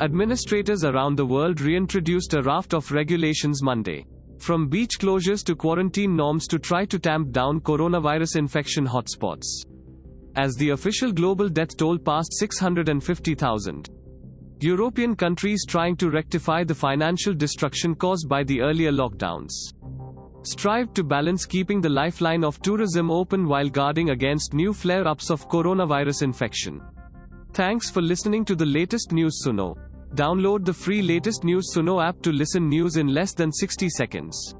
Administrators around the world reintroduced a raft of regulations Monday. From beach closures to quarantine norms to try to tamp down coronavirus infection hotspots. As the official global death toll passed 650,000. European countries trying to rectify the financial destruction caused by the earlier lockdowns. Strive to balance keeping the lifeline of tourism open while guarding against new flare ups of coronavirus infection. Thanks for listening to the latest news Suno. Download the free latest news Suno app to listen news in less than 60 seconds.